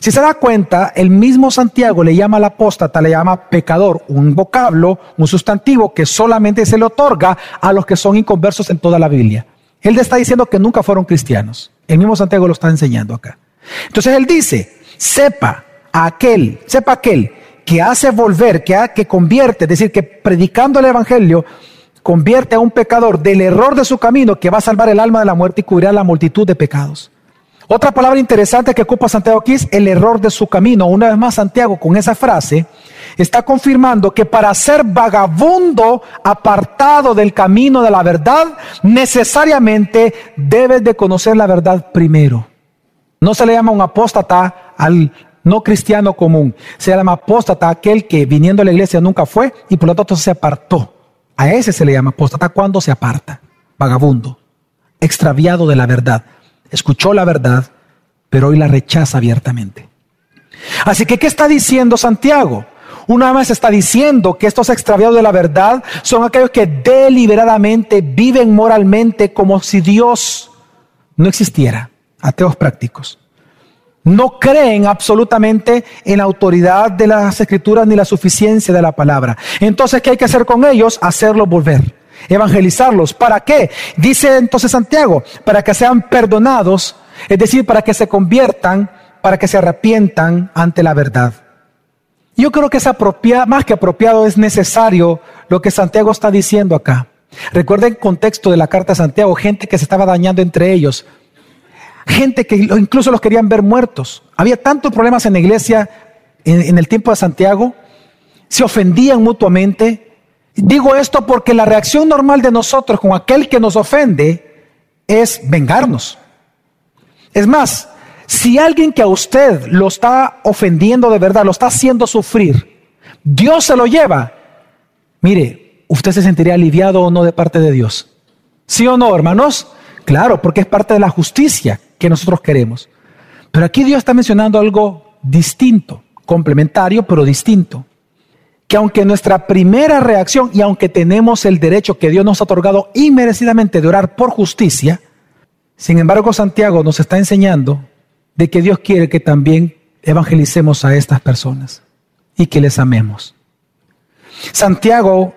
Si se da cuenta, el mismo Santiago le llama al apóstata, le llama pecador, un vocablo, un sustantivo que solamente se le otorga a los que son inconversos en toda la Biblia. Él le está diciendo que nunca fueron cristianos. El mismo Santiago lo está enseñando acá. Entonces él dice, sepa aquel, sepa aquel que hace volver, que, que convierte, es decir, que predicando el Evangelio, convierte a un pecador del error de su camino que va a salvar el alma de la muerte y cubrirá la multitud de pecados. Otra palabra interesante que ocupa Santiago aquí es el error de su camino. Una vez más, Santiago con esa frase está confirmando que para ser vagabundo apartado del camino de la verdad, necesariamente debes de conocer la verdad primero. No se le llama un apóstata al no cristiano común. Se llama apóstata aquel que viniendo a la iglesia nunca fue y por lo tanto se apartó. A ese se le llama apóstata cuando se aparta. Vagabundo, extraviado de la verdad. Escuchó la verdad, pero hoy la rechaza abiertamente. Así que, ¿qué está diciendo Santiago? Una vez está diciendo que estos extraviados de la verdad son aquellos que deliberadamente viven moralmente como si Dios no existiera. Ateos prácticos. No creen absolutamente en la autoridad de las escrituras ni la suficiencia de la palabra. Entonces, ¿qué hay que hacer con ellos? Hacerlos volver. Evangelizarlos. ¿Para qué? Dice entonces Santiago, para que sean perdonados, es decir, para que se conviertan, para que se arrepientan ante la verdad. Yo creo que es apropiado, más que apropiado, es necesario lo que Santiago está diciendo acá. Recuerden el contexto de la carta de Santiago, gente que se estaba dañando entre ellos, gente que incluso los querían ver muertos. Había tantos problemas en la iglesia en, en el tiempo de Santiago, se ofendían mutuamente. Digo esto porque la reacción normal de nosotros con aquel que nos ofende es vengarnos. Es más, si alguien que a usted lo está ofendiendo de verdad, lo está haciendo sufrir, Dios se lo lleva, mire, usted se sentiría aliviado o no de parte de Dios. ¿Sí o no, hermanos? Claro, porque es parte de la justicia que nosotros queremos. Pero aquí Dios está mencionando algo distinto, complementario, pero distinto. que aunque nuestra primera reacción y aunque tenemos el derecho que Dios nos ha otorgado inmerecidamente de orar por justicia, sin embargo Santiago nos está enseñando de que Dios quiere que también evangelicemos a estas personas y que les amemos. Santiago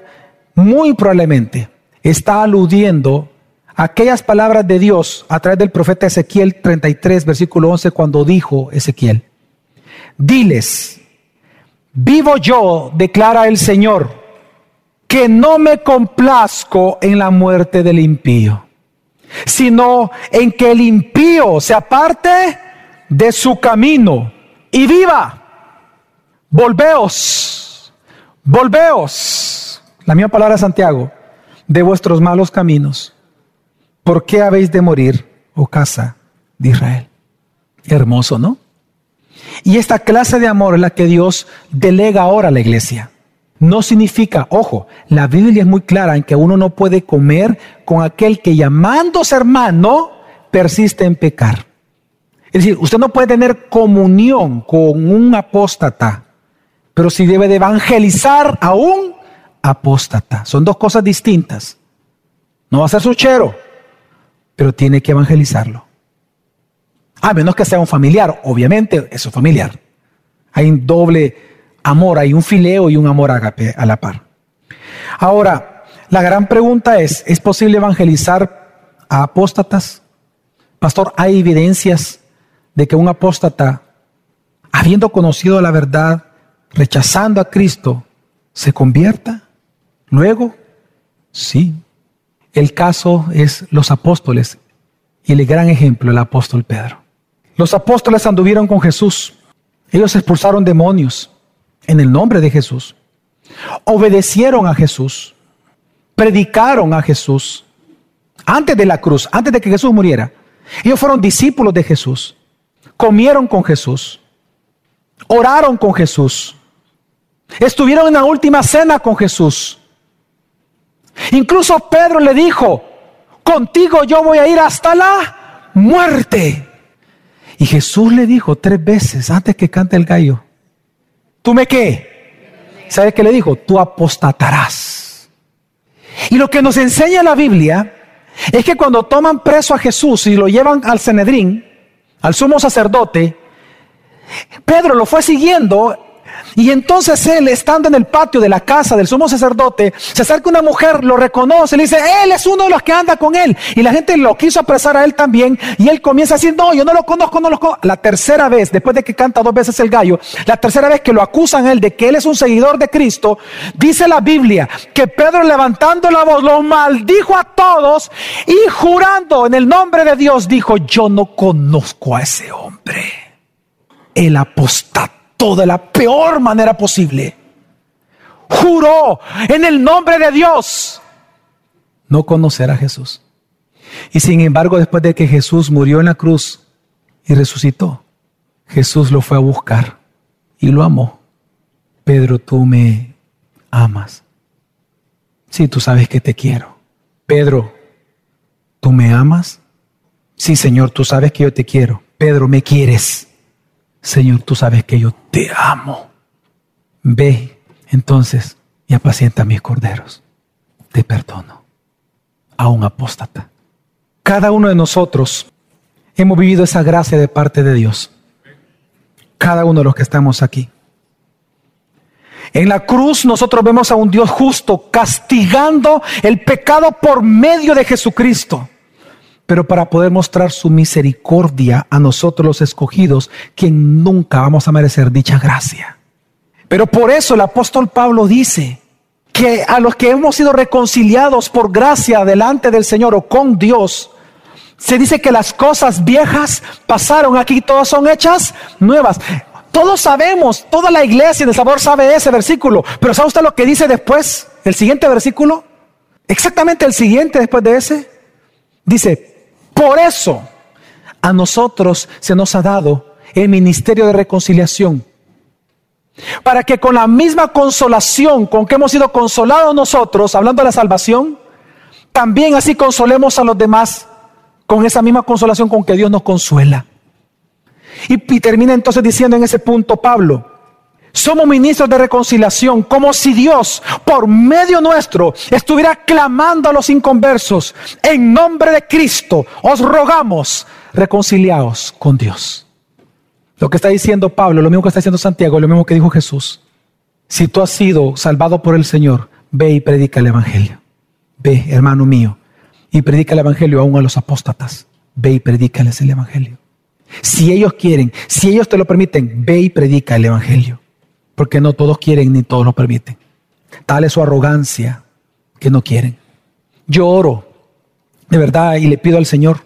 muy probablemente está aludiendo aquellas palabras de Dios a través del profeta Ezequiel 33, versículo 11, cuando dijo Ezequiel, diles, vivo yo, declara el Señor, que no me complazco en la muerte del impío, sino en que el impío se aparte de su camino y viva. Volveos, volveos. La misma palabra de Santiago, de vuestros malos caminos. ¿Por qué habéis de morir, oh casa de Israel? Hermoso, ¿no? Y esta clase de amor es la que Dios delega ahora a la iglesia. No significa, ojo, la Biblia es muy clara en que uno no puede comer con aquel que llamándose hermano persiste en pecar. Es decir, usted no puede tener comunión con un apóstata, pero sí debe de evangelizar a un apóstata. Son dos cosas distintas. No va a ser suchero, pero tiene que evangelizarlo. A menos que sea un familiar, obviamente es un familiar. Hay un doble amor, hay un fileo y un amor agape a la par. Ahora, la gran pregunta es, ¿es posible evangelizar a apóstatas? Pastor, ¿hay evidencias de que un apóstata, habiendo conocido la verdad, rechazando a Cristo, se convierta? Luego, sí. El caso es los apóstoles y el gran ejemplo, el apóstol Pedro. Los apóstoles anduvieron con Jesús. Ellos expulsaron demonios en el nombre de Jesús. Obedecieron a Jesús. Predicaron a Jesús. Antes de la cruz, antes de que Jesús muriera. Ellos fueron discípulos de Jesús. Comieron con Jesús. Oraron con Jesús. Estuvieron en la última cena con Jesús. Incluso Pedro le dijo, contigo yo voy a ir hasta la muerte. Y Jesús le dijo tres veces antes que cante el gallo, ¿tú me qué? ¿Sabes qué le dijo? Tú apostatarás. Y lo que nos enseña la Biblia es que cuando toman preso a Jesús y lo llevan al Cenedrín, al sumo sacerdote, Pedro lo fue siguiendo y entonces él, estando en el patio de la casa del sumo sacerdote, se acerca una mujer, lo reconoce, le dice, él es uno de los que anda con él. Y la gente lo quiso apresar a él también. Y él comienza a decir, no, yo no lo conozco, no lo conozco. La tercera vez, después de que canta dos veces el gallo, la tercera vez que lo acusan él de que él es un seguidor de Cristo, dice la Biblia que Pedro levantando la voz lo maldijo a todos y jurando en el nombre de Dios dijo, yo no conozco a ese hombre. El de la peor manera posible. Juró en el nombre de Dios no conocer a Jesús. Y sin embargo, después de que Jesús murió en la cruz y resucitó, Jesús lo fue a buscar y lo amó. Pedro, tú me amas. Sí, tú sabes que te quiero. Pedro, ¿tú me amas? Sí, Señor, tú sabes que yo te quiero. Pedro, ¿me quieres? Señor, tú sabes que yo te amo. Ve entonces y apacienta mis corderos. Te perdono. A un apóstata. Cada uno de nosotros hemos vivido esa gracia de parte de Dios. Cada uno de los que estamos aquí. En la cruz nosotros vemos a un Dios justo castigando el pecado por medio de Jesucristo pero para poder mostrar su misericordia a nosotros los escogidos, quien nunca vamos a merecer dicha gracia. Pero por eso el apóstol Pablo dice que a los que hemos sido reconciliados por gracia delante del Señor o con Dios, se dice que las cosas viejas pasaron aquí, todas son hechas nuevas. Todos sabemos, toda la iglesia de sabor sabe ese versículo, pero ¿sabe usted lo que dice después? El siguiente versículo, exactamente el siguiente después de ese, dice, por eso a nosotros se nos ha dado el ministerio de reconciliación. Para que con la misma consolación con que hemos sido consolados nosotros, hablando de la salvación, también así consolemos a los demás con esa misma consolación con que Dios nos consuela. Y, termina entonces diciendo en ese punto Pablo, Somos ministros de reconciliación, como si Dios, por medio nuestro, estuviera clamando a los inconversos, en nombre de Cristo, os rogamos, reconciliaos con Dios. Lo que está diciendo Pablo, lo mismo que está diciendo Santiago, lo mismo que dijo Jesús. Si tú has sido salvado por el Señor, ve y predica el Evangelio. Ve, hermano mío, y predica el Evangelio aún a los apóstatas. Ve y predícales el Evangelio. Si ellos quieren, si ellos te lo permiten, ve y predica el Evangelio porque no todos quieren ni todos lo permiten. Tal es su arrogancia que no quieren. Yo oro de verdad y le pido al Señor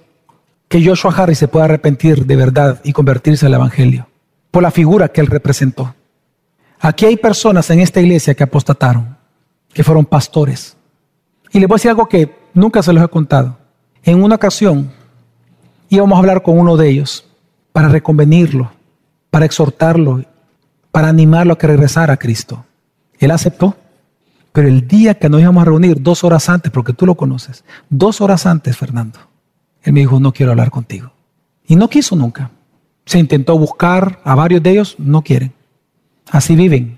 que Joshua Harris se pueda arrepentir de verdad y convertirse al Evangelio por la figura que él representó. Aquí hay personas en esta iglesia que apostataron, que fueron pastores. Y les voy a decir algo que nunca se los he contado. En una ocasión íbamos a hablar con uno de ellos para reconvenirlo, para exhortarlo para animarlo a que regresara a Cristo. Él aceptó. Pero el día que nos íbamos a reunir, dos horas antes, porque tú lo conoces, dos horas antes, Fernando, él me dijo, no quiero hablar contigo. Y no quiso nunca. Se intentó buscar a varios de ellos, no quieren. Así viven,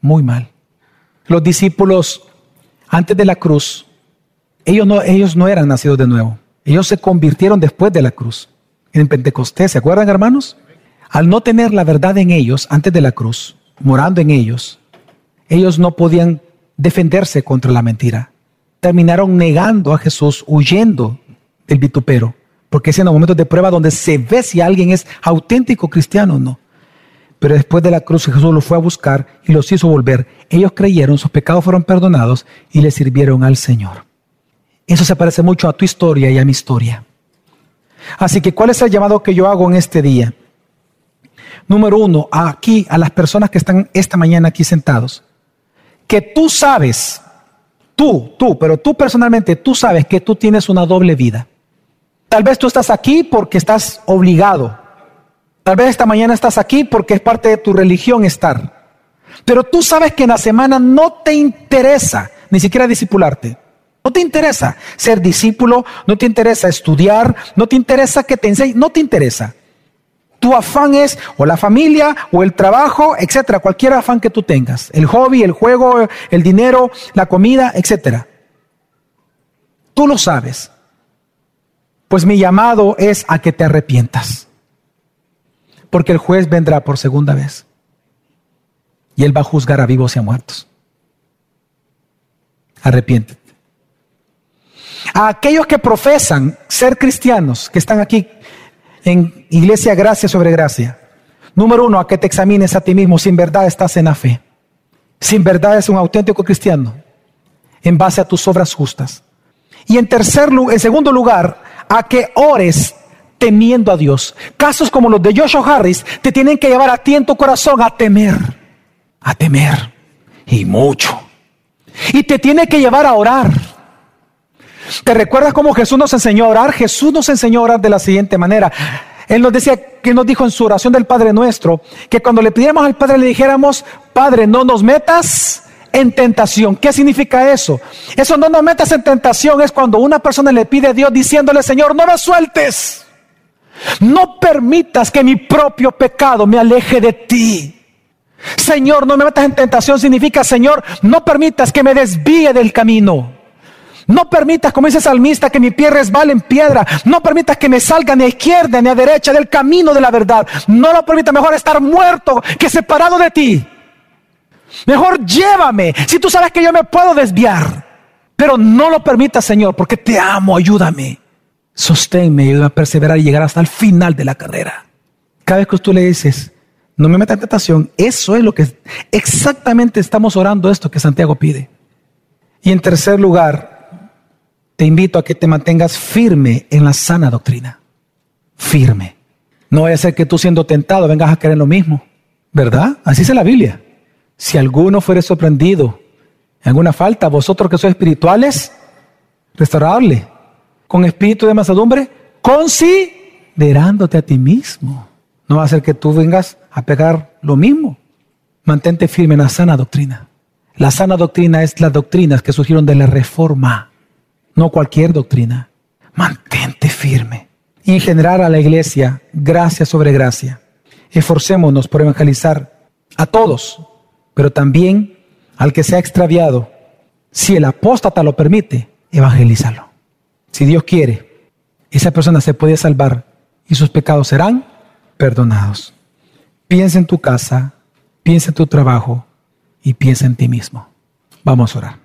muy mal. Los discípulos, antes de la cruz, ellos no, ellos no eran nacidos de nuevo. Ellos se convirtieron después de la cruz, en Pentecostés. ¿Se acuerdan, hermanos? Al no tener la verdad en ellos antes de la cruz, morando en ellos, ellos no podían defenderse contra la mentira. Terminaron negando a Jesús, huyendo del vitupero, porque es en los momentos de prueba donde se ve si alguien es auténtico cristiano o no. Pero después de la cruz Jesús los fue a buscar y los hizo volver. Ellos creyeron, sus pecados fueron perdonados y le sirvieron al Señor. Eso se parece mucho a tu historia y a mi historia. Así que, ¿cuál es el llamado que yo hago en este día? Número uno, aquí, a las personas que están esta mañana aquí sentados, que tú sabes, tú, tú, pero tú personalmente, tú sabes que tú tienes una doble vida. Tal vez tú estás aquí porque estás obligado. Tal vez esta mañana estás aquí porque es parte de tu religión estar. Pero tú sabes que en la semana no te interesa ni siquiera discipularte. No te interesa ser discípulo, no te interesa estudiar, no te interesa que te enseñen, no te interesa. Tu afán es o la familia o el trabajo, etcétera, cualquier afán que tú tengas, el hobby, el juego, el dinero, la comida, etcétera. Tú lo sabes. Pues mi llamado es a que te arrepientas. Porque el juez vendrá por segunda vez. Y él va a juzgar a vivos y a muertos. Arrepiéntete. A aquellos que profesan ser cristianos, que están aquí en Iglesia Gracia sobre Gracia. Número uno, a que te examines a ti mismo. Sin verdad estás en la fe. Sin verdad es un auténtico cristiano. En base a tus obras justas. Y en tercer lugar, en segundo lugar, a que ores temiendo a Dios. Casos como los de Joshua Harris te tienen que llevar a ti en tu corazón a temer. A temer. Y mucho. Y te tiene que llevar a orar. ¿Te recuerdas cómo Jesús nos enseñó a orar? Jesús nos enseñó a orar de la siguiente manera. Él nos decía que nos dijo en su oración del Padre nuestro, que cuando le pidiéramos al Padre le dijéramos, Padre, no nos metas en tentación. ¿Qué significa eso? Eso no nos metas en tentación es cuando una persona le pide a Dios diciéndole, Señor, no me sueltes. No permitas que mi propio pecado me aleje de ti. Señor, no me metas en tentación significa, Señor, no permitas que me desvíe del camino. No permitas, como dice salmista, que mi pie resbale en piedra. No permitas que me salga ni a izquierda ni a derecha del camino de la verdad. No lo permitas, mejor estar muerto que separado de ti. Mejor llévame, si tú sabes que yo me puedo desviar. Pero no lo permitas, Señor, porque te amo, ayúdame. Sosténme, ayúdame a perseverar y llegar hasta el final de la carrera. Cada vez que tú le dices, no me metas en tentación, eso es lo que exactamente estamos orando esto que Santiago pide. Y en tercer lugar, te invito a que te mantengas firme en la sana doctrina. Firme. No vaya a ser que tú siendo tentado vengas a querer lo mismo. ¿Verdad? Así dice la Biblia. Si alguno fuere sorprendido en alguna falta, vosotros que sois espirituales, restaurable. Con espíritu de masadumbre, considerándote a ti mismo. No va a ser que tú vengas a pegar lo mismo. Mantente firme en la sana doctrina. La sana doctrina es las doctrinas que surgieron de la reforma no cualquier doctrina. Mantente firme. Y en general a la iglesia, gracia sobre gracia. Esforcémonos por evangelizar a todos, pero también al que se ha extraviado. Si el apóstata lo permite, evangelízalo. Si Dios quiere, esa persona se puede salvar y sus pecados serán perdonados. Piensa en tu casa, piensa en tu trabajo y piensa en ti mismo. Vamos a orar.